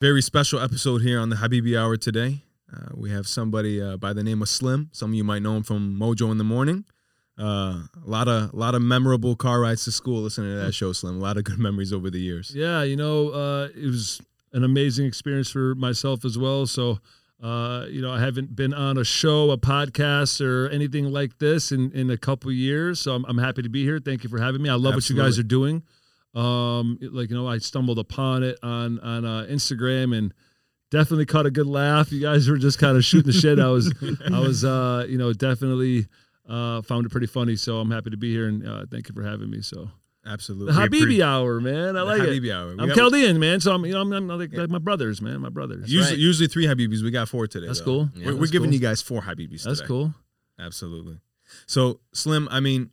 Very special episode here on the Habibi Hour today. Uh, we have somebody uh, by the name of Slim. Some of you might know him from Mojo in the Morning. Uh, a lot of a lot of memorable car rides to school listening to that show, Slim. A lot of good memories over the years. Yeah, you know, uh, it was an amazing experience for myself as well. So, uh, you know, I haven't been on a show, a podcast, or anything like this in, in a couple years. So I'm, I'm happy to be here. Thank you for having me. I love Absolutely. what you guys are doing. Um, like you know, I stumbled upon it on on uh, Instagram and definitely caught a good laugh. You guys were just kind of shooting the shit. I was I was uh, you know definitely uh, found it pretty funny. So I'm happy to be here and uh, thank you for having me. So Absolutely. the Habibi appre- Hour, man. I like it. Hour. We I'm Chaldean, man. So I'm, you know, I'm, I'm like, like my brothers, man. My brothers. Usually, right. usually three Habibis. We got four today. That's though. cool. We're, Yeah, we're that's giving cool. you guys four Habibis. That's today. cool. Absolutely. So, Slim, I mean,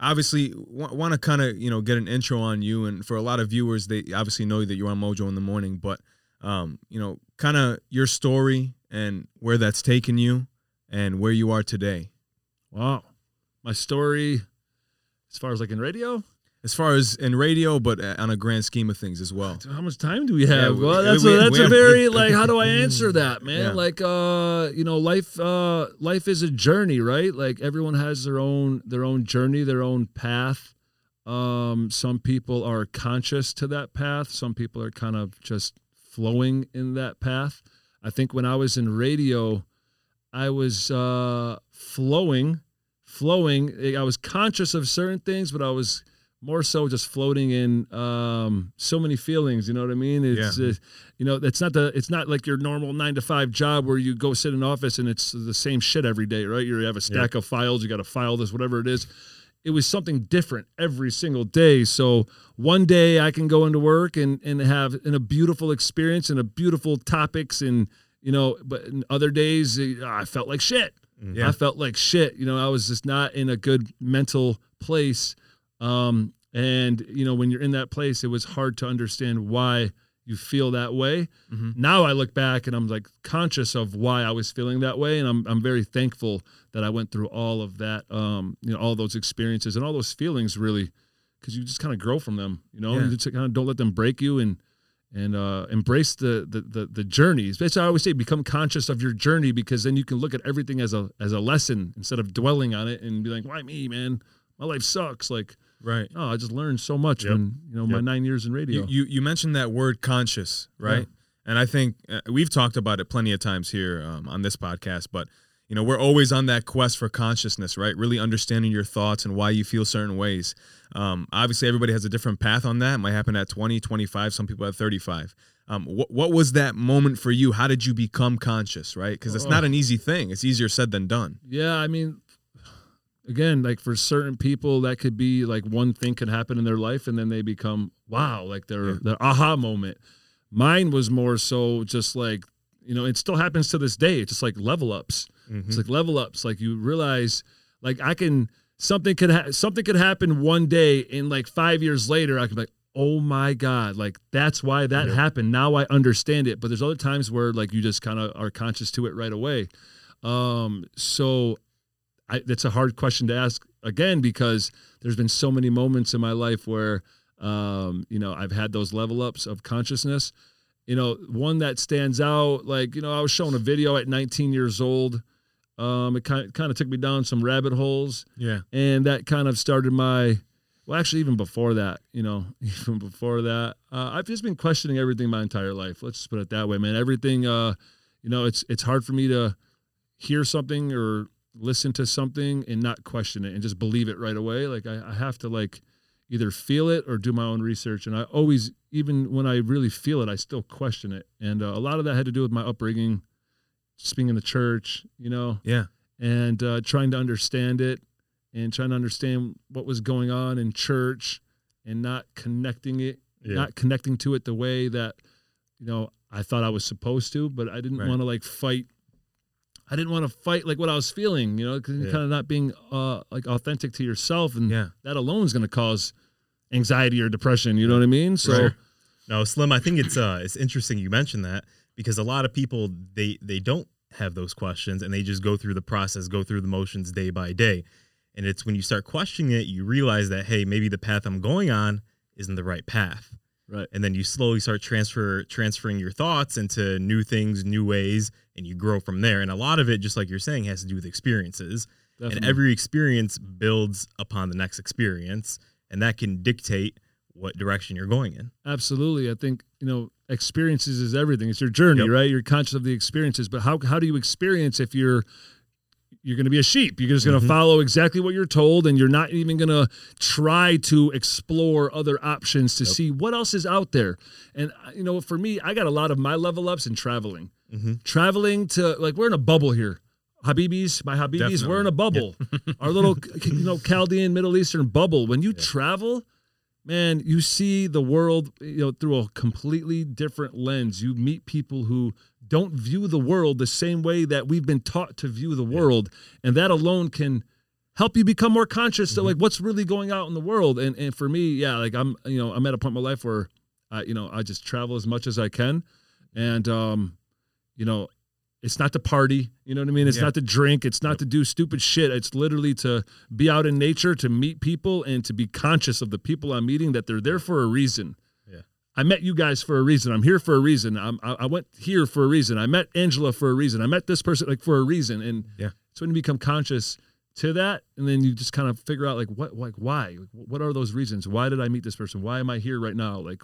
obviously, w- want to kind of you know get an intro on you, and for a lot of viewers, they obviously know that you're on Mojo in the morning, but um, you know, kind of your story and where that's taken you, and where you are today. Wow. My story, as far as like in radio, As far as in radio, but on a grand scheme of things as well. how much time do we have? we- well, that's we- a, that's we a very like. How do I answer that, man? Yeah. Like, uh, you know, life, uh, life is a journey, right? Like everyone has their own their own journey, their own path. Um, some people are conscious to that path. Some people are kind of just flowing in that path. I think when I was in radio, I was uh, flowing, flowing. I was conscious of certain things, but I was more so just floating in um, so many feelings. You know what I mean? It's Yeah. uh, you know it's not the it's not like your normal nine to five job where you go sit in an office and it's the same shit every day, right? You have a stack of files, you got to file this, whatever it is. It was something different every single day. So one day I can go into work and and have in a beautiful experience and a beautiful topics and you know, but in other days eh, I felt like shit. Yeah. I felt like shit. You know, I was just not in a good mental place. Um, and you know, when you're in that place, it was hard to understand why you feel that way. Mhm. Now I look back and I'm like conscious of why I was feeling that way, and I'm I'm very thankful that I went through all of that. Um, you know, all those experiences and all those feelings, really, because you just kind of grow from them. You know, Yeah. you just kind of don't let them break you and and uh, embrace the, the the the journeys. That's I always say become conscious of your journey because then you can look at everything as a as a lesson instead of dwelling on it and be like, why me, man? My life sucks. Like, Right. oh, I just learned so much Yep. in you know my nine years in radio. You, you you mentioned that word conscious, right? And I think uh, we've talked about it plenty of times here um, on this podcast, but you know, we're always on that quest for consciousness, right? Really understanding your thoughts and why you feel certain ways. Um, obviously, everybody has a different path on that. It might happen at 20, 25, some people at 35. Um, what, what was that moment for you? How did you become conscious, right? Because it's not an easy thing. It's easier said than done. Yeah, I mean, again, like for certain people, that could be like one thing could happen in their life, and then they become wow, like their Yeah. their aha moment. Mine was more so just like you know, it still happens to this day. It's just like level ups. Mm-hmm. It's like level ups. Like you realize, like I can something could ha- something could happen one day, and like five years later, I could be like, oh my god, like that's why that happened. Now I understand it. But there's other times where like you just kind of are conscious to it right away. Um, so I, that's a hard question to ask again because there's been so many moments in my life where um, you know I've had those level ups of consciousness. You know, one that stands out, like you know, I was showing a video at 19 years old. Um, it kind kind of took me down some rabbit holes, Yeah. and that kind of started my. Well, actually, even before that, you know, even before that, uh, I've just been questioning everything my entire life. Let's just put it that way, man. Everything, uh, you know, it's it's hard for me to hear something or listen to something and not question it and just believe it right away. Like I, I have to like either feel it or do my own research. And I always, even when I really feel it, I still question it. And uh, a lot of that had to do with my upbringing, just being in the church, you know, Yeah. and uh, trying to understand it and trying to understand what was going on in church and not connecting it, Yeah. not connecting to it the way that, you know, I thought I was supposed to, but I didn't Right. want to like fight. I didn't want to fight like what I was feeling, you know, because Yeah. kind of not being uh, like authentic to yourself, and Yeah. that alone is going to cause anxiety or depression. You know what I mean? So Right. No, Slim, I think it's uh it's interesting you mentioned that because a lot of people they they don't have those questions and they just go through the process, go through the motions day by day. And it's when you start questioning it, you realize that hey, maybe the path I'm going on isn't the right path. Right. and then you slowly start transfer transferring your thoughts into new things, new ways, and you grow from there. And a lot of it, just like you're saying, has to do with experiences. And every experience builds upon the next experience, and that can dictate what direction you're going in. Absolutely. I think, you know, experiences is everything. It's your journey, Yep. right? You're conscious of the experiences, but how how do you experience if you're you're going to be a sheep. You're just going to Mhm. follow exactly what you're told and you're not even going to try to explore other options to Yep. see what else is out there. And uh, you know, for me, I got a lot of my level ups in traveling. Mhm. Traveling to like we're in a bubble here. Habibis, my Habibis, we're in a bubble. Our little you know Chaldean Middle Eastern bubble. When you travel, man, you see the world you know through a completely different lens. You meet people who don't view the world the same way that we've been taught to view the world, and that alone can help you become more conscious Mm-hmm. of like what's really going out in the world. And and for me, yeah, like I'm you know I'm at a point in my life where I you know I just travel as much as I can, and um, you know. It's not to party, you know what I mean? It's Yeah. not to drink. It's not to do stupid shit. It's literally to be out in nature, to meet people, and to be conscious of the people I'm meeting that they're there for a reason. Yeah. I met you guys for a reason. I'm here for a reason. I'm, I, I went here for a reason. I met Angela for a reason. I met this person like for a reason. And Yeah. it's when you become conscious to that, and then you just kind of figure out like what, like why, Like, what are those reasons? Why did I meet this person? Why am I here right now? Like,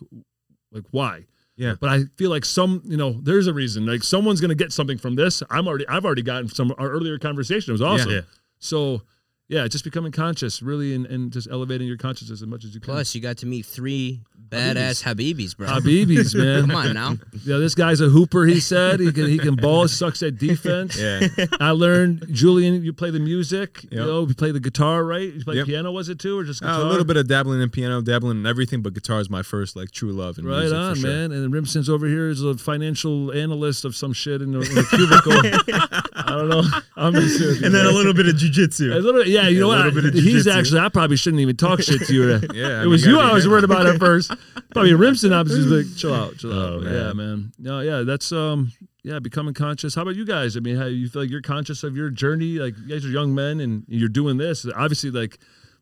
like why? Yeah. But I feel like some, you know, there's a reason. Like someone's gonna get something from this. I'm already, I've already gotten some our earlier conversation. It was awesome. Yeah. So yeah, just becoming conscious, really, and, and just elevating your consciousness as much as you can. Plus, you got to meet three badass Habibis, bro. Habibis, man. Come on now. Yeah, this guy's a hooper. He said he can he can ball. Sucks at defense. Yeah. I learned Julian. You play the music. You know, you play the guitar, right? You play Yep. piano, was it too, or just Uh, a little bit of dabbling in piano, dabbling in everything, but guitar is my first like true love. In Right music, on, sure. man. And Rimson's over here is a financial analyst of some shit in a, in a cubicle. I don't know. I'm just serious. And then a little bit of jujitsu. A jujitsu. little, yeah, you know what? of He's actually. I probably shouldn't even talk shit to you. Yeah, I it was you you I was worried about at first. Probably Rimson. I was like, chill out, chill out. Oh, But man. Yeah, man. No, yeah, that's um, yeah, becoming conscious. How about you guys? I mean, how you feel like you're conscious of your journey? Like you guys are young men and you're doing this. Obviously, like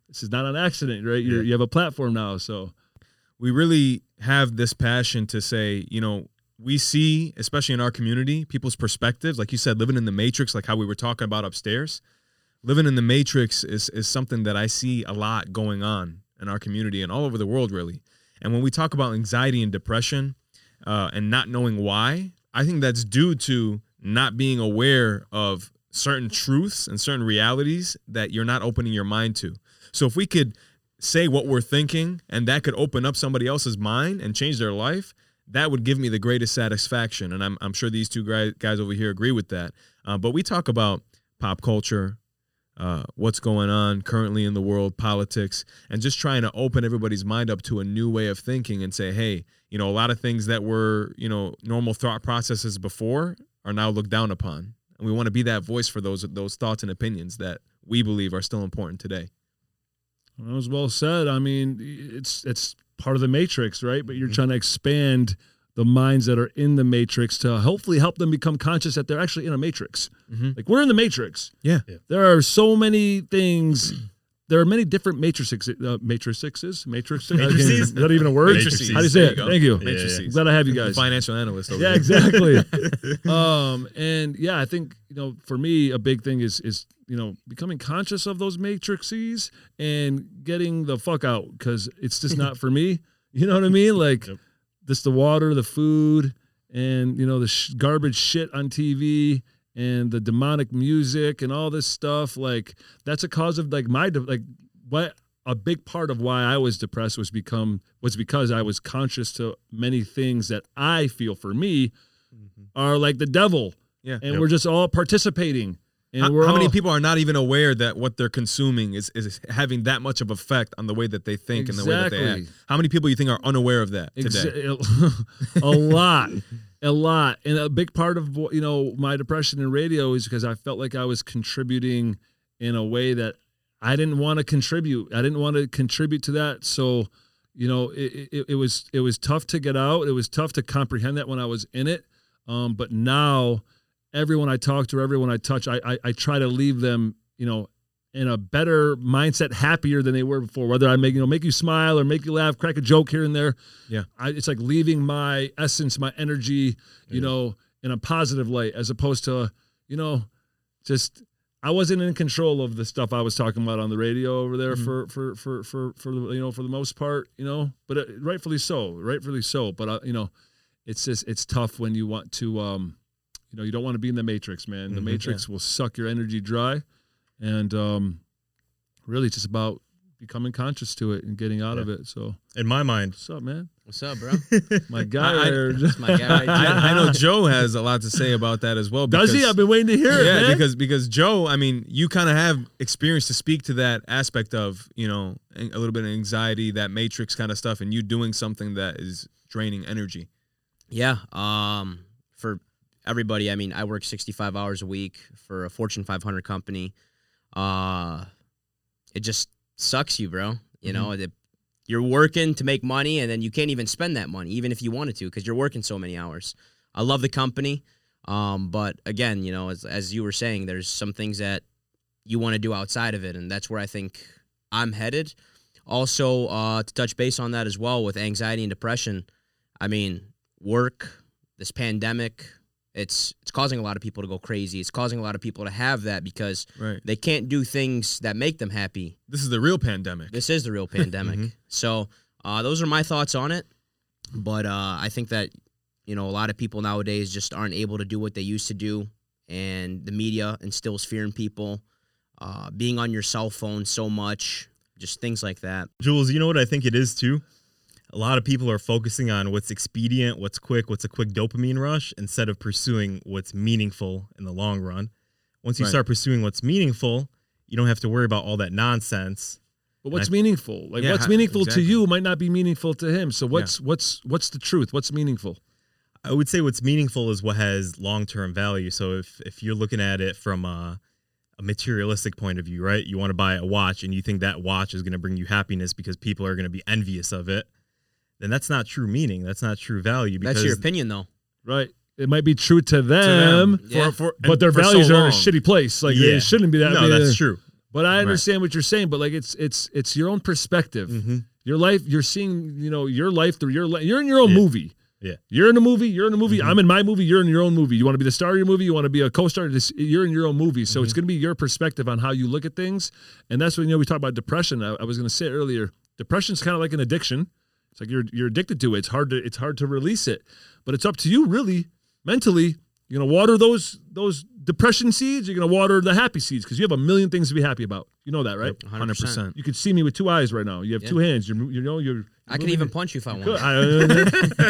this is not an accident, right? You're, Yeah. You have a platform now, so we really have this passion to say, you know, we see, especially in our community, people's perspectives. Like you said, living in the matrix, like how we were talking about upstairs. Living in the matrix is is something that I see a lot going on in our community and all over the world, really. And when we talk about anxiety and depression uh, and not knowing why, I think that's due to not being aware of certain truths and certain realities that you're not opening your mind to. So if we could say what we're thinking and that could open up somebody else's mind and change their life, that would give me the greatest satisfaction. And I'm, I'm sure these two guys, over here agree with that. Uh, but we talk about pop culture, uh, what's going on currently in the world, politics, and just trying to open everybody's mind up to a new way of thinking and say, hey, you know, a lot of things that were, you know, normal thought processes before are now looked down upon. And we want to be that voice for those those thoughts and opinions that we believe are still important today. that was well said. I mean, it's it's part of the matrix, right? But you're Mm-hmm. trying to expand the minds that are in the matrix to hopefully help them become conscious that they're actually in a matrix. Mhm. Like we're in the matrix. Yeah. Yeah. There are so many things. There are many different matrices. Uh, matrices. Matrix. Matrices? Is that even a word? Matrices. How do you say There it? you go. Thank you. Yeah. Matrices. I'm glad I have you guys. Financial analyst. Over Yeah, here. exactly. um, and yeah, I think you know, for me, a big thing is is you know becoming conscious of those matrices and getting the fuck out because it's just not for me. You know what I mean? Like, Yep. Just the water, the food, and you know the sh- garbage shit on TV and the demonic music and all this stuff. Like, that's a cause of like my de- like what a big part of why I was depressed was become was because I was conscious to many things that I feel for me mm-hmm. are like the devil. Yeah. And Yep. we're just all participating. How, how many people are not even aware that what they're consuming is, is having that much of effect on the way that they think and the way that they act? How many people you think are unaware of that today? Exa- a lot, a lot, and a big part of what you know my depression in radio is because I felt like I was contributing in a way that I didn't want to contribute. I didn't want to contribute to that. So, you know, it, it, it was it was tough to get out. It was tough to comprehend that when I was in it. Um, but now, everyone I talk to, everyone I touch, I, I I try to leave them, you know, in a better mindset, happier than they were before. Whether I make you know make you smile or make you laugh, crack a joke here and there. Yeah. I, it's like leaving my essence, my energy, you know, in a positive light, as opposed to you know, just I wasn't in control of the stuff I was talking about on the radio over there Mhm. for for for for for the, you know for the most part, you know, but uh, rightfully so, rightfully so. But uh, you know, it's just it's tough when you want to um you know you don't want to be in the matrix man the Mhm. matrix will suck your energy dry and um really it's just about becoming conscious to it and getting out of it so In my mind, what's up man What's up, bro? my guy I- I- my guy. I, I know Joe has a lot to say about that as well. does he i've been waiting to hear it yeah, man. because because Joe, I mean, you kind of have experience to speak to that aspect of you know a little bit of anxiety, that matrix kind of stuff, and you doing something that is draining energy. Yeah. Um, for everybody, I mean, I work 65 hours a week for a Fortune 500 company. Uh, it just sucks you, bro. You know, Mm-hmm. that you're working to make money and then you can't even spend that money, even if you wanted to, because you're working so many hours. I love the company. Um, but again, you know, as, as you were saying, there's some things that you want to do outside of it. And that's where I think I'm headed. Also, uh, to touch base on that as well with anxiety and depression, I mean, work, this pandemic, it's it's causing a lot of people to go crazy. It's causing a lot of people to have that because Right. they can't do things that make them happy. This is the real pandemic. This is the real pandemic. Mhm. So uh, those are my thoughts on it. But uh, I think that you know a lot of people nowadays just aren't able to do what they used to do, and the media instills fear in people. Uh, being on your cell phone so much, just things like that. Jules, you know what I think it is too? A lot of people are focusing on what's expedient, what's quick, what's a quick dopamine rush instead of pursuing what's meaningful in the long run. Once you Right. start pursuing what's meaningful, you don't have to worry about all that nonsense. but what's meaningful like Yeah, what's meaningful exactly. to you might not be meaningful to him so what's what's what's the truth what's meaningful I would say what's meaningful is what has long term value. So if if you're looking at it from a, a materialistic point of view, right? You want to buy a watch and you think that watch is going to bring you happiness because people are going to be envious of it, then that's not true meaning. That's not true value. Because That's your opinion, though. right it might be true to To them, them, Yeah. for, for, but their for so values are in a shitty place like Yeah. it shouldn't be that no, I mean, that's true. But I understand what you're saying. But like it's it's it's your own perspective. hmm Your life. You're seeing you know your life through your life. You're in your own Yeah. movie. Yeah. You're in a movie. You're in a movie. Mhm. I'm in my movie. You're in your own movie. You want to be the star of your movie. You want to be a co-star. You're in your own movie. So it's Mm-hmm. going to be your perspective on how you look at things. And that's when you know we talk about depression. I, I was going to say earlier, depression is kind of like an addiction. It's like you're you're addicted to it. It's hard to it's hard to release it. But it's up to you really mentally. You're gonna water those those depression seeds. You're gonna water the happy seeds because you have a million things to be happy about. You know that, right? 100%. You could see me with two eyes right now. You have Yeah. two hands. You're, you know, you're. I can even punch you if I want. I, uh, you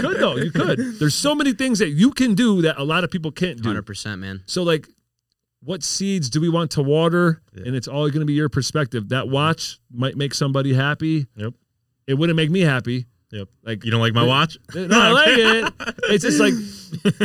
could though. You could. There's so many things that you can do that a lot of people can't do. Hundred percent, man. So like, what seeds do we want to water? Yeah. And it's all going to be your perspective. That watch might make somebody happy. Yep. It wouldn't make me happy. Yep. Like You don't like my watch? no, I like it. It's just like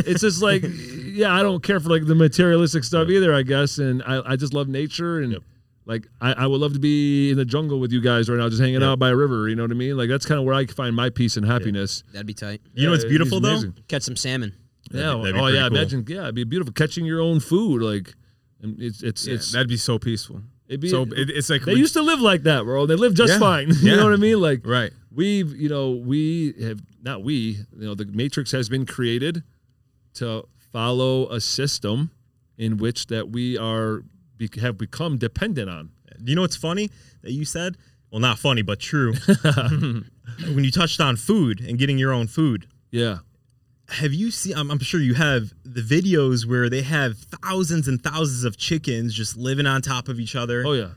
it's just like yeah, I don't care for like the materialistic stuff either, I guess. And I, I just love nature and Yep. like I, I would love to be in the jungle with you guys right now, just hanging Yep. out by a river. You know what I mean? Like that's kind of where I find my peace and happiness. That'd be tight. You know what's beautiful it's though? Catch some salmon. Yeah. That'd be- that'd be oh yeah. cool. Imagine. Yeah, it'd be beautiful catching your own food. Like, and it's it's Yeah, it's that'd be so peaceful. It'd be. So it, it's like they used to live like that, bro. They live just Yeah. fine. you Yeah. know what I mean? Like right. we've you know we have not we you know the matrix has been created to follow a system in which that we are have become dependent on you know what's funny that you said? Well, not funny, but true. when you touched on food and getting your own food, yeah have you seen? I'm, I'm sure you have the videos where they have thousands and thousands of chickens just living on top of each other, oh yeah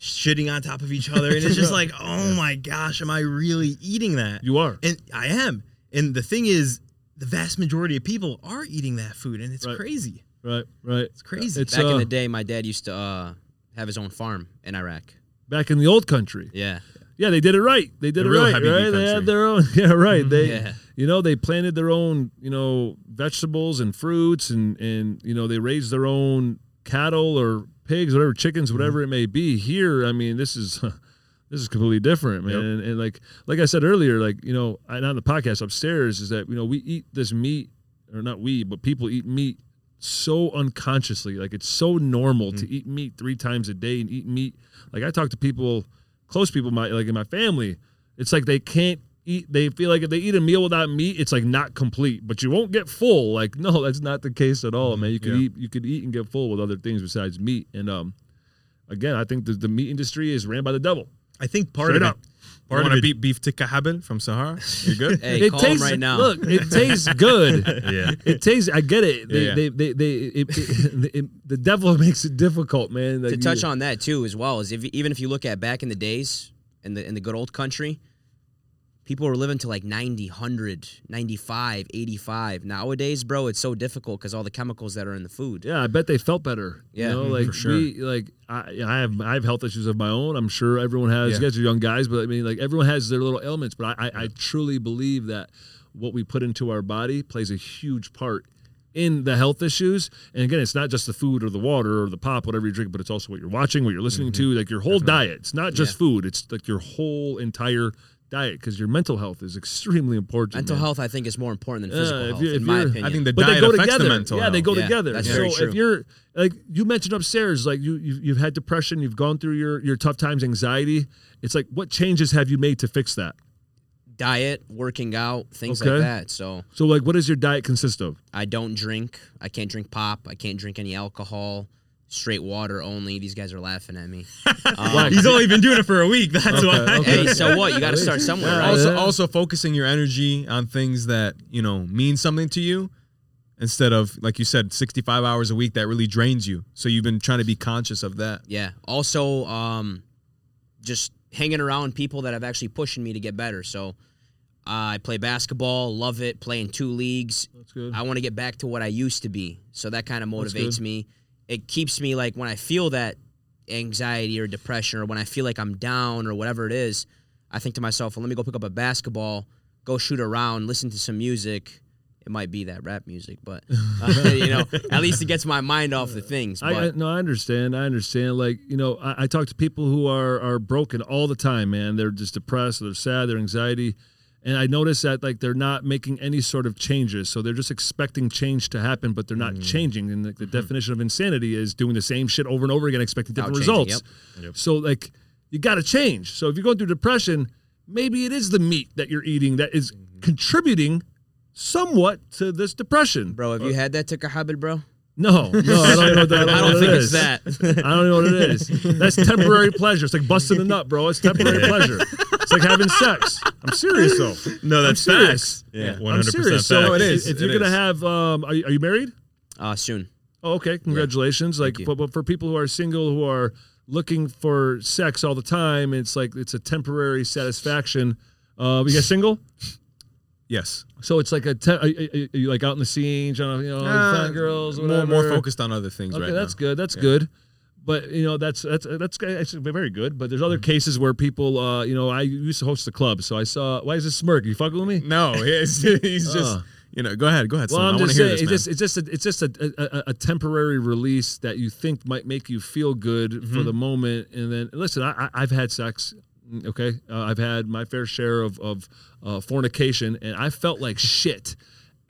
shitting on top of each other, and it's just like, oh my gosh, am I really eating that? you are And I am. And the thing is, the vast majority of people are eating that food, and it's Right. crazy. right right It's crazy. It's, Back in uh, the day, my dad used to uh, have his own farm in Iraq. back in the old country Yeah. Yeah they did it right they did The it real right Habibi right they had their own yeah right they Yeah. you know they planted their own you know vegetables and fruits and and you know they raised their own cattle or pigs whatever chickens Mm-hmm. whatever it may be here i mean this is this is completely different man Yep. and, and like like i said earlier like you know I, on the podcast upstairs is that you know we eat this meat or not we but people eat meat so unconsciously. Like it's so normal Mm. to eat meat three times a day and eat meat. Like I talk to people, close people, my like in my family. It's like they can't eat. They feel like if they eat a meal without meat, it's like not complete. But you won't get full. Like no, that's not the case at all, man. You could Yeah. eat. You could eat and get full with other things besides meat. And um, again, I think the, the meat industry is ran by the devil. I think part Straight of up. It, You part want to beat beef tikka habel from Sahara? You're good? Hey, call him right now. Look, it tastes good. yeah. It tastes. I get it. They, Yeah, yeah. they, they, they it, it, it- the devil makes it difficult, man. Like to you- touch on that too as well as if even if you look at back in the days in the in the good old country people were living to like 90 100 95 85 nowadays bro it's so difficult because all the chemicals that are in the food Yeah, I bet they felt better. Yeah, you know, mhm, like for sure. we, like I, I have, I have health issues of my own. I'm sure everyone has. Yeah. You guys are young guys, but I mean, like everyone has their little ailments. But I, I, I truly believe that what we put into our body plays a huge part in the health issues. And again, it's not just the food or the water or the pop, whatever you drink, but it's also what you're watching, what you're listening to, like your whole diet. It's not just Yeah. food. It's like your whole entire diet because your mental health is extremely important. mental man. health i think is more important than Yeah, physical if health if in my opinion I think the but they diet go affects together. the mental yeah, they go Yeah, together. that's so very if true. you're like you mentioned upstairs, like you you've, you've had depression, you've gone through your your tough times, anxiety. It's like what changes have you made to fix that? diet working out things Okay. like that so So like, what does your diet consist of? i don't drink i can't drink pop i can't drink any alcohol straight water only these guys are laughing at me um, He's only been doing it for a week. That's Okay, why. okay. hey so what you got to start somewhere Yeah, right also, also focusing your energy on things that you know mean something to you, instead of like you said, sixty-five hours a week that really drains you. So you've been trying to be conscious of that. Yeah. Also, um, just hanging around people that have actually pushing me to get better. So uh, I play basketball, love it, play in two leagues. That's good. I want to get back to what I used to be. So that kind of motivates me. It keeps me like when I feel that anxiety or depression or when I feel like I'm down or whatever it is, I think to myself, well, let me go pick up a basketball, go shoot around, listen to some music. It might be that rap music, but uh, you know, at least it gets my mind off the things. But I, I no, I understand. I understand. Like you know, I, I talk to people who are are broken all the time, man. They're just depressed, they're sad, they're anxiety, and I notice that like they're not making any sort of changes. So they're just expecting change to happen, but they're not mm. changing. And like, the mm-hmm. definition of insanity is doing the same shit over and over again, expecting different Without changing, results. So like you got to change. So if you're going through depression, maybe it is the meat that you're eating that is mm-hmm. contributing somewhat to this depression. bro, have you had that ticker habit, bro? No, no, I don't know what that. I don't what think it it's that. I don't know what it is. That's temporary pleasure. It's like busting a nut, bro. It's temporary pleasure. It's like having sex. I'm serious though. No, that's serious. facts. Yeah, one I'm hundred serious. percent So facts. No, it is. If It you're gonna have, um, are you, are you married? Uh, soon. Oh, okay. Congratulations. Like, but, but for people who are single who are looking for sex all the time, it's like it's a temporary satisfaction. Uh, you guys single? Yes. So it's like a te- are, you- are you like out in the scene, trying to you know Uh, find girls, more, more focused on other things Okay, right that's now. good. That's Yeah. good. But you know that's that's that's actually very good. But there's other Mm-hmm. cases where people, uh, you know, I used to host a club, so I saw. Why is this smirk? You fucking with me? No, he's, he's just Uh. you know. Go ahead, go ahead. Well, son. I'm I just saying, this, it's just it's just a, it's just a, a, a temporary release that you think might make you feel good for Mm-hmm. the moment, and then listen, I, I, I've had sex, mm, okay, uh, I've had my fair share of of uh, fornication, and I felt like shit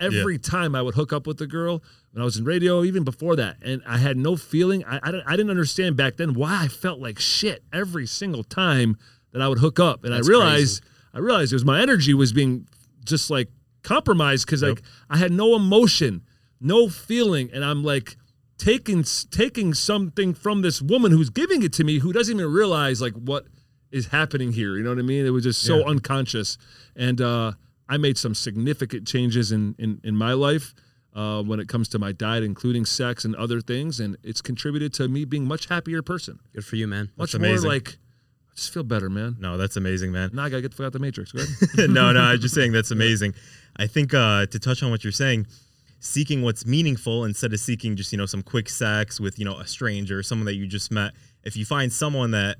every time I would hook up with the girl when I was in radio, even before that, and I had no feeling. I I didn't, I didn't understand back then why I felt like shit every single time that I would hook up, and That's I realized I realized it was my energy was being just like compromised because like I had no emotion, no feeling, and I'm like taking taking something from this woman who's giving it to me who doesn't even realize like what is happening here. You know what I mean? It was just so Yeah. unconscious, and uh, I made some significant changes in in, in my life. Uh, when it comes to my diet, including sex and other things, and it's contributed to me being much happier person, Good for you, man. much That's more like I just feel better, man. no, that's amazing, man. Now I gotta get out the matrix. Go ahead. no, no, I'm just saying that's amazing. I think uh, to touch on what you're saying, seeking what's meaningful instead of seeking just you know some quick sex with you know a stranger, someone that you just met. If you find someone that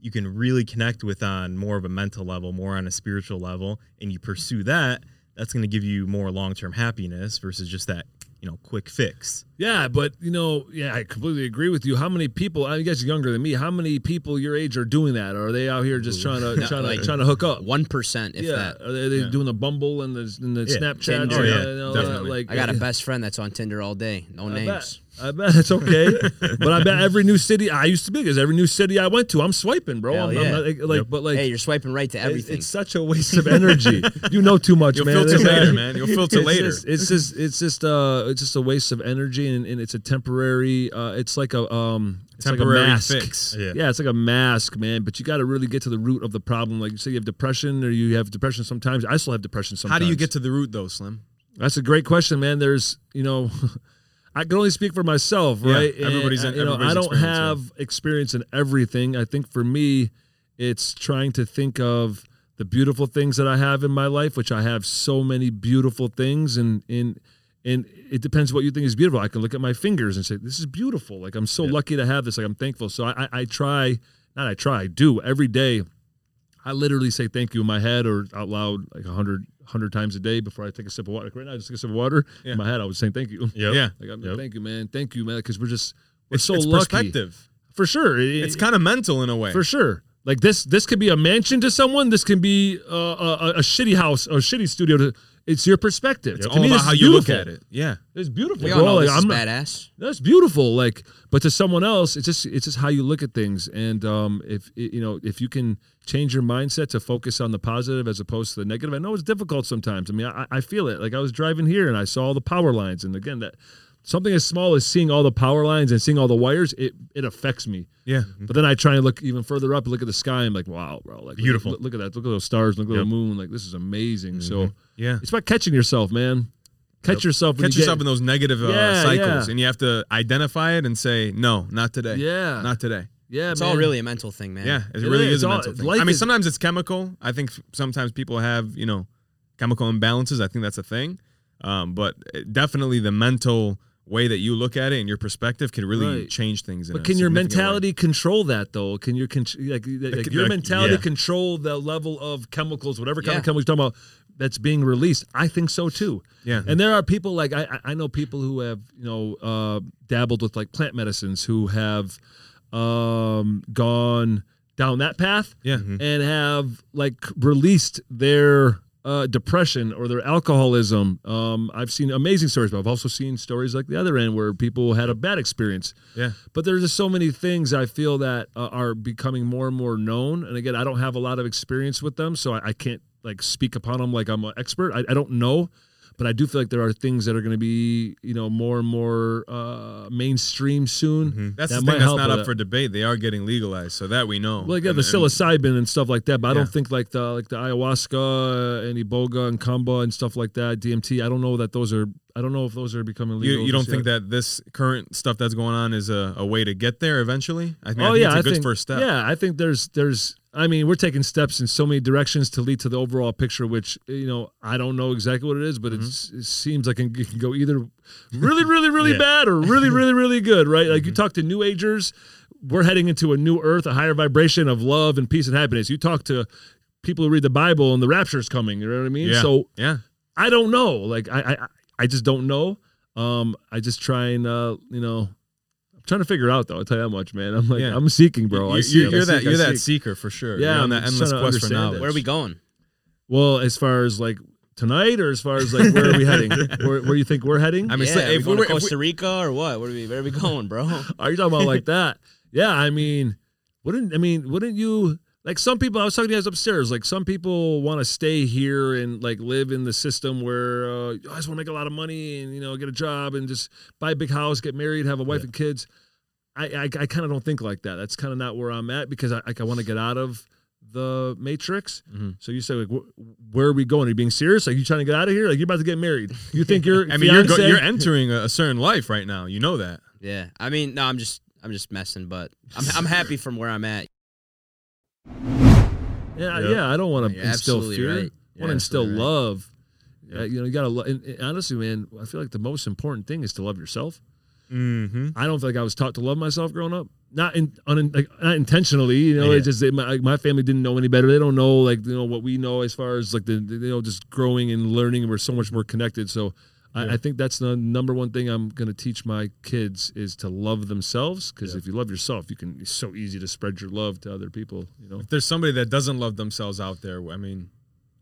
you can really connect with on more of a mental level, more on a spiritual level, and you pursue that, that's going to give you more long term happiness versus just that you know quick fix. Yeah, but you know, yeah, I completely agree with you. How many people? I guess you're younger than me. How many people your age are doing that? Or are they out here just trying to No, trying to trying to hook up? One percent, if yeah, that. are they, they Yeah. doing the Bumble and the and the Yeah, Snapchat? Oh, yeah, all that? definitely. Like, I got a best friend that's on Tinder all day. No I names. bet. I bet it's okay, but I bet every new city I used to be because every new city I went to, I'm swiping, bro. Hell I'm, yeah. I'm not, like, like, but like, hey, you're swiping right to it's- everything. It's such a waste of energy. you know too much, You'll man. filter later, man. You'll filter it's later. Just, it's just it's just uh it's just a waste of energy and, and it's a temporary uh it's like a um it's Temporary like a mask. fix. Yeah. Yeah, it's like a mask, man. But you got to really get to the root of the problem. Like you say, you have depression, or you have depression sometimes. I still have depression sometimes. How do you get to the root though, Slim? That's a great question, man. There's, you know, I can only speak for myself, Yeah, right? everybody's and, in- eh, you know, I don't yeah. have experience in everything. I think for me, it's trying to think of the beautiful things that I have in my life, which I have so many beautiful things, and and and it depends what you think is beautiful. I can look at my fingers and say, "This is beautiful." Like I'm so lucky to have this. Like I'm thankful. So I, I, I try, not I try, I do every day. I literally say thank you in my head or out loud like a hundred hundred times a day before I take a sip of water. Like right now, I just take a sip of water. Yeah. In my head, I was saying thank you. Yep. Yeah. Like, I'm, Yep. thank you, man. Thank you, man. Because we're just we're It's, so it's lucky perspective. for sure. It- It's kind of mental in a way. for sure. Like this, this could be a mansion to someone. This can be a, a, a shitty house, a shitty studio. To it's your perspective. It's To all me, about this how is you look at it. Yeah. It's beautiful, we all know Like, this I'm not- badass. that's beautiful. Like, but to someone else, it's just it's just how you look at things. And um, if you know, if you can change your mindset to focus on the positive as opposed to the negative, I know it's difficult sometimes. I mean, I, I feel it. Like I was driving here and I saw all the power lines, and again, that something as small as seeing all the power lines and seeing all the wires, it it affects me. Yeah. But then I try and look even further up, look at the sky. I'm like, wow, bro, like Beautiful. Look, look at that. Look at those stars. Look at Yep. the moon. Like this is amazing. So Yeah. it's about catching yourself, man. Catch yourself. When Catch you yourself get, in those negative uh, Yeah, cycles, yeah. and you have to identify it and say, "No, not today. Yeah. not today." yeah, It's man. all really a mental thing, man. Yeah, it, It really is. is a All- mental thing. I mean, is- sometimes it's chemical. I think sometimes people have, you know, chemical imbalances. I think that's a thing. Um, but it- definitely the mental way that you look at it and your perspective can really Right. change things. In But can your significant way. mentality control that though? Can your con- like, like your mentality yeah. control the level of chemicals, whatever kind Yeah. of chemicals you're talking about, that's being released? I think so too. Yeah. And there are people like I I- I know people who have you know uh, dabbled with like plant medicines who have um, gone down that path Yeah. and have like released their uh, depression or their alcoholism. Um, I've seen amazing stories, but I've also seen stories like the other end where people had a bad experience. Yeah. But there's just so many things I feel that uh, are becoming more and more known. And again, I don't have a lot of experience with them, so I, I can't like speak upon them like I'm an expert. I, I don't know. But I do feel like there are things that are going to be, you know, more and more uh, mainstream soon. That's That the thing that's not up for debate. They are getting legalized, so that we know. Well, yeah, And- the psilocybin and stuff like that, but I don't think like the like the ayahuasca and iboga and kambo and stuff like that, DMT. I don't know that those are. I don't know if those are becoming legal. You, you don't think yet. that this current stuff that's going on is a, a way to get there eventually? I mean, I oh think yeah, it's a I good think, first step. Yeah, I think there's there's. I mean, we're taking steps in so many directions to lead to the overall picture, which you know I don't know exactly what it is, but Mm-hmm. it's, it seems like it can go either really, really, really Yeah. bad or really, really, really good, right? Like Mm-hmm. you talk to New Agers, we're heading into a new earth, a higher vibration of love and peace and happiness. You talk to people who read the Bible and the rapture's coming. You know what I mean? Yeah. So yeah. I don't know. Like I, I, I just don't know. Um, I just try and uh, you know, trying to figure out though. I'll tell you how much, man. I'm like, Yeah. I'm seeking, bro. I You- seek, you're, I you're that seek, I you're that seek. seeker for sure. Yeah, you're on I'm that just endless trying to quest for understand it. Where are we going? Well, as far as like tonight, or as far as like where are we heading? Where, where you think we're heading? I mean, yeah, so are we if we going were, to if we- Costa Rica or what? Where are we, where are we going, bro? Are you talking about like that? Yeah, I mean, wouldn't I mean, wouldn't you like some people? I was talking to you guys upstairs. Like some people want to stay here and like live in the system where uh, I just want to make a lot of money and you know get a job and just buy a big house, get married, have a wife and kids. I I, I kind of don't think like that. That's kind of not where I'm at because I like I want to get out of the matrix. Mhm. So you say like, wh- where are we going? Are you being serious? Like you trying to get out of here? Like you're about to get married? You think you're? I mean, you're go, you're entering a, a certain life right now. You know that. yeah, I mean, no, I'm just I'm just messing, but I'm I'm happy from where I'm at. Yeah, Yep. yeah. I don't want to instill fear. right. I want to instill right. love. Uh, you know, you gotta. Lo- and, and honestly, man, I feel like the most important thing is to love yourself. Mm-hmm. I don't feel like I was taught to love myself growing up. Not in, un, like, not intentionally. You know, Yeah. it's just that my, like, my family didn't know any better. They don't know like you know what we know as far as like the, the you know just growing and learning. We're so much more connected. So I I, Yeah. Think that's the number one thing I'm going to teach my kids is to love themselves. Because if you love yourself, you can. It's so easy to spread your love to other people. You know, If there's somebody that doesn't love themselves out there, I mean,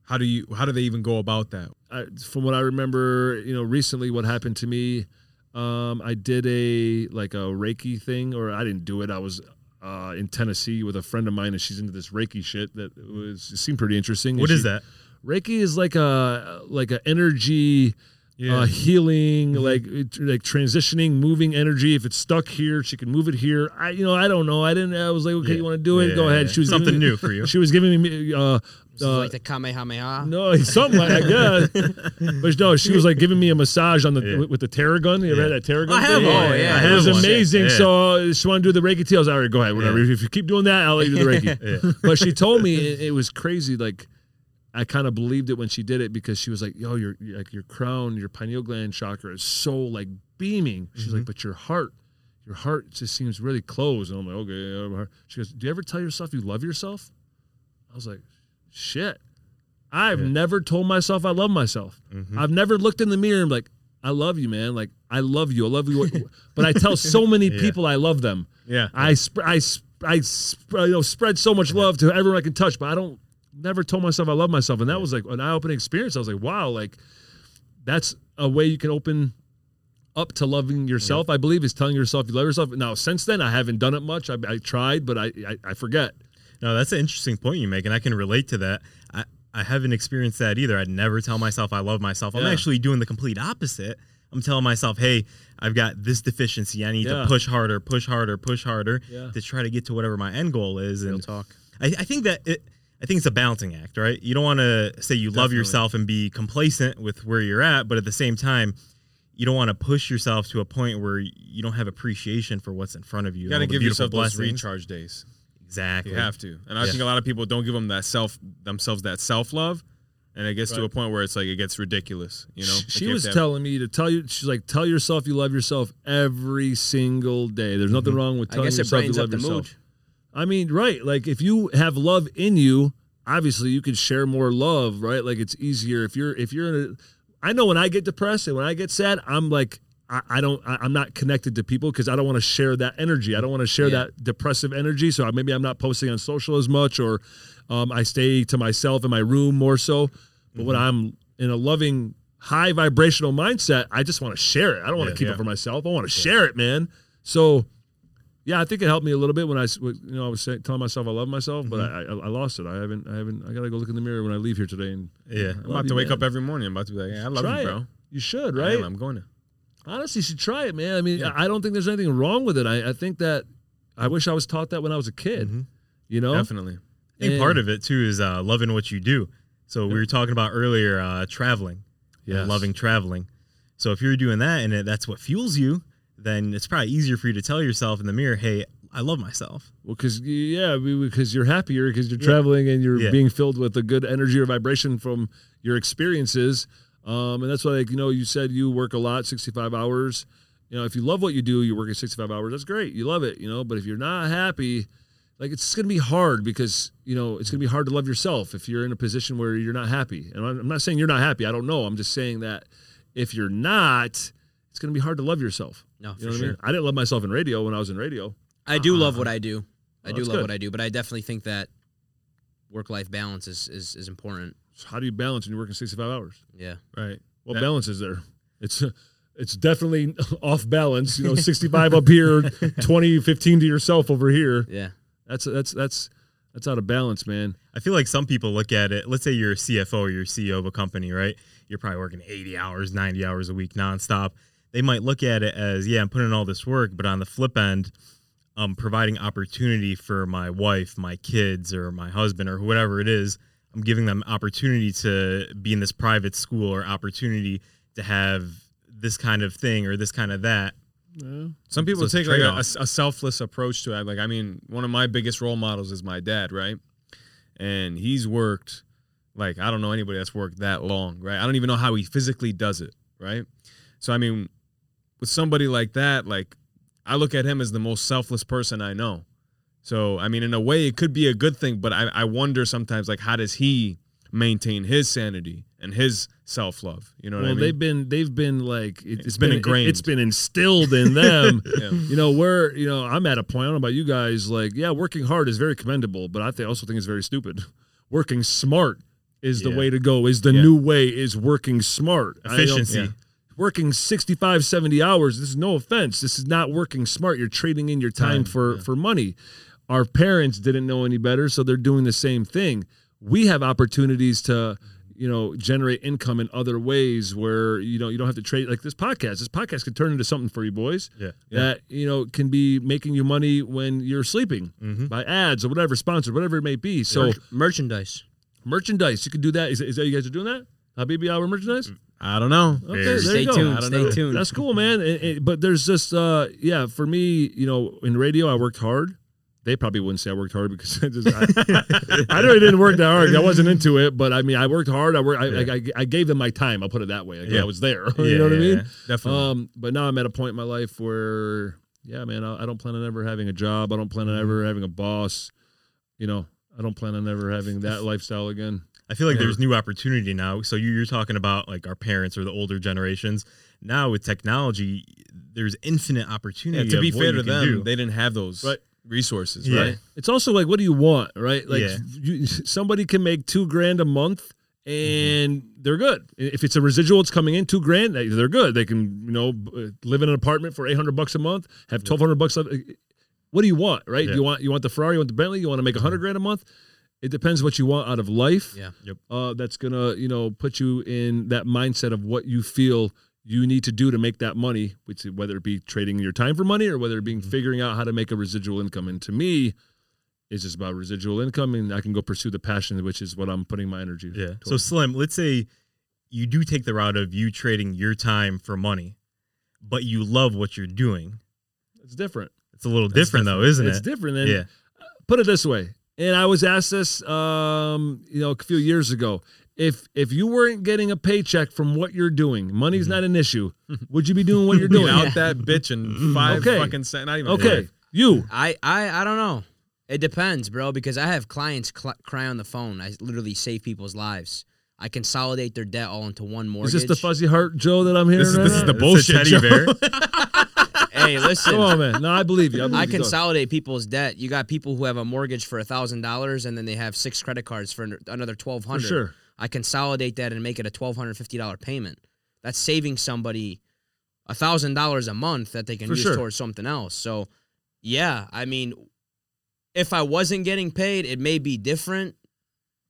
how do you how do they even go about that? I, from what I remember, you know, recently what happened to me, um, I did a like a Reiki thing, or I didn't do it. I was uh, in Tennessee with a friend of mine, and she's into this Reiki shit. That was it seemed pretty interesting. What And is she- that? Reiki is like a like a energy. Yeah. Uh, healing, like it- like transitioning, moving energy. If it's stuck here, she can move it here. I, you know, I don't know. I didn't. I was like, okay, Yeah. you want to do it? Go Yeah, ahead. yeah. She was Something giving me- new for you. She was giving me, uh, uh, like the Kamehameha. no, something like that. but no, she was like giving me a massage on the Yeah. with, with the Theragun. You ever had Yeah. that Theragun? I have thing? one. Oh, yeah. It was one. amazing. Yeah. So she wanted to do the Reiki tea. I was like, all right, go ahead, whatever. Yeah. If you keep doing that, I'll let you do the Reiki. Yeah. But she told me it, it was crazy. Like I kind of believed it when she did it because she was like, "Yo, your like your crown, your pineal gland chakra is so like beaming." She's Mm-hmm. like, "But your heart, your heart just seems really closed." And I'm like, "Okay." yeah, my heart." She goes, "Do you ever tell yourself you love yourself?" I was like, "Shit." I've Yeah. never told myself I love myself. Mhm. I've never looked in the mirror and like, I love you, man. Like, I love you. I love you. but I tell so many Yeah. people I love them. Yeah. I sp- I sp- I sp- you know spread so much love to everyone I can touch, but I don't never told myself I love myself, and that was like an eye opening experience. I was like, wow, like that's a way you can open up to loving yourself. I believe is telling yourself you love yourself. Now, since then, I haven't done it much. I, I tried, but I, I I forget. No, that's an interesting point you make, and I can relate to that. I, I haven't experienced that either. I'd never tell myself I love myself. I'm Yeah. actually doing the complete opposite. I'm telling myself, hey, I've got this deficiency. I need Yeah. to push harder, push harder, push harder Yeah. to try to get to whatever my end goal is. Real And talk. I, I think that it, I think it's a balancing act, right? You don't want to say you love Definitely. yourself and be complacent with where you're at, but at the same time, you don't want to push yourself to a point where you don't have appreciation for what's in front of you. You got to give beautiful yourself those blessings. recharge days. Exactly. You have to, and I Yeah. think a lot of people don't give them that self themselves that self love, and it gets to a point where it's like it gets ridiculous. You know, She- Like she you have was have- telling me to tell you. She's like, tell yourself you love yourself every single day. There's nothing mm-hmm. wrong with telling yourself you love yourself. mood. I mean, right. Like if you have love in you, obviously you can share more love, right? Like it's easier if you're if you're in a I know when I get depressed and when I get sad, I'm like I, I don't I, I'm not connected to people because I don't want to share that energy. I don't want to share Yeah. that depressive energy. So maybe I'm not posting on social as much or um, I stay to myself in my room more so. But when I'm in a loving high vibrational mindset, I just want to share it. I don't want to Yeah. keep Yeah. it for myself. I want to share it, man. So yeah, I think it helped me a little bit when I, you know, I was saying, telling myself I love myself, but I, I, I lost it. I haven't, I haven't, I gotta go look in the mirror when I leave here today. And Yeah. I'm about to wake up every morning. I'm about to be like, hey, I love Try you, it. bro. You should, I right? am. I'm going to. Honestly, you should try it, man. I mean, Yeah. I don't think there's anything wrong with it. I, I think that I wish I was taught that when I was a kid. Mhm. You know, Definitely. I think And- part of it too is uh, loving what you do. So we were talking about earlier uh, traveling, Yes. loving traveling. So if you're doing that and it, that's what fuels you, then it's probably easier for you to tell yourself in the mirror, "Hey, I love myself." Well, because yeah, because you're happier because you're Yeah. traveling and you're Yeah. being filled with a good energy or vibration from your experiences. Um, and that's why, like you know, you said you work a lot, 65 hours. You know, if you love what you do, you're working 65 hours. That's great. You love it. You know, but if you're not happy, like it's going to be hard because you know it's going to be hard to love yourself if you're in a position where you're not happy. And I'm I'm not saying you're not happy. I don't know. I'm just saying that if you're not, it's going to be hard to love yourself. No, You for know what sure. I mean? I didn't love myself in radio when I was in radio. I do love uh-huh. what I do. I Oh, do love good. what I do, but I definitely think that work life balance is, is is important. So how do you balance when you're working 65 hours? Yeah. Right. What That- balance is there? It's it's definitely off balance. You know, 65 up here, 20, 15 to yourself over here. Yeah. That's that's that's that's out of balance, man. I feel like some people look at it. Let's say you're a CFO or you're CEO of a company, right? You're probably working 80 hours, 90 hours a week nonstop. They might look at it as, yeah, I'm putting in all this work, but on the flip end, I'm providing opportunity for my wife, my kids, or my husband, or whatever it is. I'm giving them opportunity to be in this private school or opportunity to have this kind of thing or this kind of that. Yeah. Some people So it's a take like a, a- a selfless approach to it. Like, I mean, one of my biggest role models is my dad, right? And he's worked like I don't know anybody that's worked that long, right? I don't even know how he physically does it, right? So I mean, with somebody like that, like I look at him as the most selfless person I know. So I mean, in a way, it could be a good thing, but I, I wonder sometimes like how does he maintain his sanity and his self love. You know what well, I mean? they've been they've been like it, It's been ingrained. It's been instilled in them. Yeah. You know, where you know I'm at a point. I don't know about you guys. Like, yeah, working hard is very commendable, but I think, also think it's very stupid. Working smart is the way to go. Is the Yeah. new way? Is working smart? I don't- Efficiency. Yeah. working 65 70 hours this is no offense this is not working smart you're trading in your time, Time, for yeah. for money our parents didn't know any better so they're doing the same thing we have opportunities to you know generate income in other ways where you know you don't have to trade like this podcast this podcast could turn into something for you boys Yeah. that you know can be making you money when you're sleeping Mhm. by ads or whatever sponsors whatever it may be so Merch- merchandise. merchandise you can do that is, is that you guys are doing that Habibi Hour merchandise I don't know. Okay, there Stay you go. tuned. Stay know. tuned. That's cool, man. And- and- but there's just, uh, yeah, for me, you know, in radio, I worked hard. They probably wouldn't say I worked hard because I, just, I, I really didn't work that hard. I wasn't into it, but I mean, I worked hard. I worked. I, I, I gave them my time. I'll put it that way. Like, Yeah. I was there. Yeah, you know what I mean? Definitely. Um, but now I'm at a point in my life where, yeah, man, I, I don't plan on ever having a job. I don't plan on ever having a boss. You know, I don't plan on ever having that lifestyle again. I feel like Yeah. there's new opportunity now. So you- you're talking about like our parents or the older generations. Now with technology, there's infinite yeah, opportunity. to be fair to them, do. they didn't have those Right. resources, Yeah. right? It's also like, what do you want, right? Like, Yeah. you, somebody can make two grand a month mm-hmm. and they're good. If it's a residual, it's coming in two grand. they- They're good. They can, you know, uh, live in an apartment for eight hundred bucks a month, have twelve hundred bucks. left. Uh, what do you want, right? Yeah. You want you want the Ferrari, you want the Bentley, you want to make a hundred mm-hmm. grand a month. It depends what you want out of life. Yeah. Uh, that's gonna, you know, put you in that mindset of what you feel you need to do to make that money, which whether it be trading your time for money or whether it being figuring out how to make a residual income. And to me, it's just about residual income, and I can go pursue the passion, which is what I'm putting my energy. Yeah. So. Slim, let's say you do take the route of you trading your time for money, but you love what you're doing. it's different. It's a little That's different, though, isn't it's it? It's different. And Yeah. put it this way, and I was asked this, um, you know, a few years ago. If if you weren't getting a paycheck from what you're doing, money's Mm-hmm. not an issue. Would you be doing what you're doing? Out that bitch in five Okay. fucking cents. Not even okay, you. I, I I don't know. It depends, bro. Because I have clients cl- cry on the phone. I literally save people's lives. I consolidate their debt all into one more. Is this the fuzzy heart Joe that I'm hearing? This is- right this is the It's a bullshit, teddy Joe. hey, listen. Come on, man. No, I believe you. I, believe I you. Consolidate people's debt. You got people who have a mortgage for a thousand dollars, and then they have six credit cards for another twelve for sure. I consolidate that and make it a twelve hundred fifty dollar payment. That's saving somebody a thousand dollars a month that they can For use sure. towards something else. So, yeah, I mean, if I wasn't getting paid, it may be different,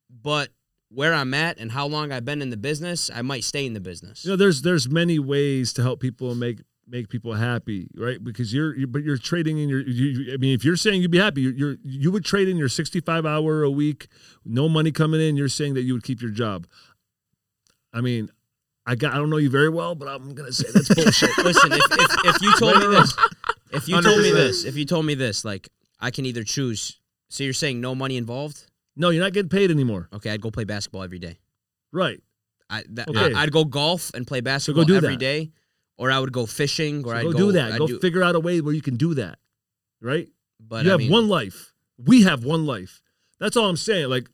but where I'm at and how long I've been in the business, I might stay in the business. You know, there's there's many ways to help people make make people happy, right? Because you're, you but you're trading in your. You, I mean, if you're saying you'd be happy, you're, you're you would trade in your 65 hour a week, no money coming in. You're saying that you would keep your job. I mean, I got I don't know you very well, but I'm gonna say that's bullshit. Listen, if, if, if you told me this, if you told me this, if you told me this, like I can either choose. So you're saying no money involved? no, you're not getting paid anymore, Okay, I'd go play basketball every day. right? I, that, Okay. I, would go golf and play basketball do every that. day, or I would go fishing, or So I'd go, go, do that. I'd Go do- figure out a way where you can do that, right? but you I have mean, one life. We have one life. That's all I'm saying. Like,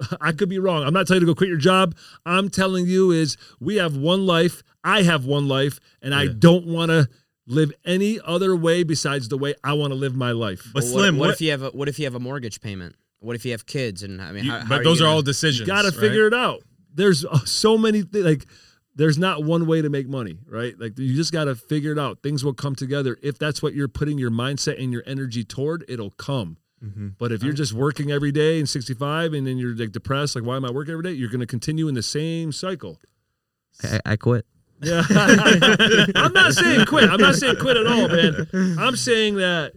I could be wrong. I'm not telling you to go quit your job. I'm telling you is we have one life. I have one life, and I don't want to live any other way besides the way I want to live my life. But well, Slim, what, what, if you have a, what if you have a mortgage payment? What if you have kids? And I mean, You- how, how but you those are gonna- all decisions. You got to right? figure it out. There's uh, so many things. Like, there's not one way to make money, right? Like, you just got to figure it out. Things will come together. If that's what you're putting your mindset and your energy toward, it'll come. Mhm. But if you're just working every day and 65 and then you're like depressed, like, why am I working every day? You're going to continue in the same cycle. I, I quit. Yeah. I'm not saying quit. I'm not saying quit at all, man. I'm saying that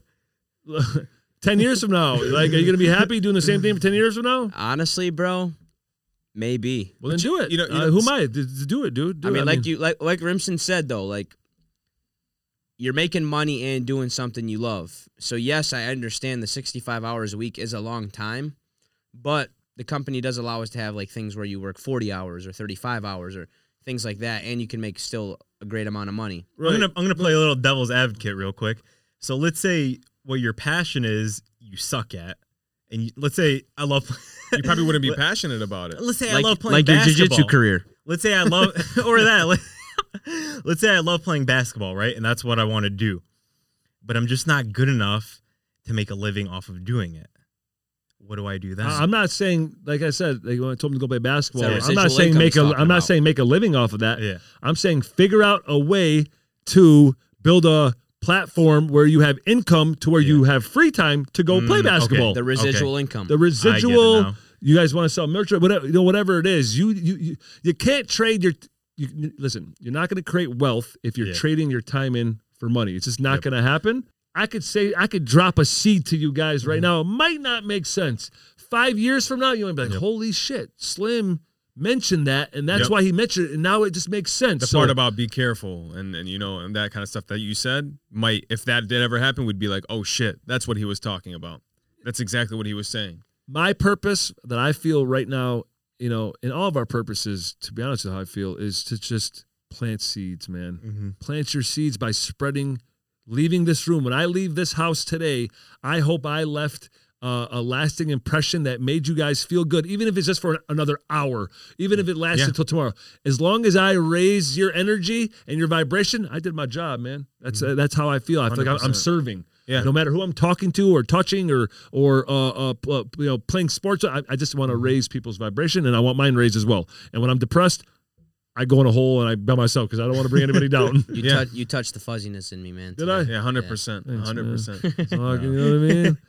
10 years from now, like, are you going to be happy doing the same thing for 10 years from now? Honestly, bro, maybe. Well, then do it. you know- you Uh, know, who am I? Do it, dude. Do I it. mean, like you, like like Rimson said though, like you're making money and doing something you love. So yes, I understand the 65 hours a week is a long time, but the company does allow us to have like things where you work 40 hours or 35 hours or things like that, and you can make still a great amount of money. Right. I'm gonna I'm gonna play a little devil's advocate real quick. So let's say what your passion is, you suck at, and you, let's say I love. You probably wouldn't be passionate about it. Let's say I like love playing like your basketball. jiu-jitsu career. Let's say I love or that. let- Let's say I love playing basketball, right? And that's what I want to do. But I'm just not good enough to make a living off of doing it. What do I do then? I- I'm not saying, like I said, like when I told him to go play basketball. It's I'm not saying make he's a. talking I'm not about. saying make a living off of that. yeah. I'm saying figure out a way to build a platform where you have income to where you have free time to go play Mm, okay. basketball. The residual income. The I get it residual. You guys want to sell merch, whatever you know, whatever it is. You you you, you can't trade your. You, you- listen, you're not going to create wealth if you're Yeah. trading your time in for money. It's just not Yep. going to happen. I could say I could drop a seed to you guys right now. It might not make sense. Five years from now, you might be like, Yep. "Holy shit!" Slim mentioned that, and that's Yep. why he mentioned it, and now it just makes sense. The So- part about be careful and, and you know and that kind of stuff that you said might if that did ever happen we'd be like oh shit that's what he was talking about that's exactly what he was saying my purpose that I feel right now, you know, in all of our purposes, to be honest with how I feel, is to just plant seeds, man. Mm-hmm. Plant your seeds by spreading, leaving this room. When I leave this house today, I hope I left uh, a lasting impression that made you guys feel good, even if it's just for another hour, even if it lasts Yeah. until tomorrow. As long as I raise your energy and your vibration, I did my job, man. That's uh, that's how I feel. I feel like I'm, I'm 100%. serving. Yeah. No matter who I'm talking to or touching or or uh, uh, uh, you know playing sports, I, I just want to raise people's vibration and I want mine raised as well. And when I'm depressed, I go in a hole and I by myself because I don't want to bring anybody down. You Yeah. touch you touched the fuzziness in me, man. Did today. I? yeah 100% Thanks, 100% So, you know what I mean?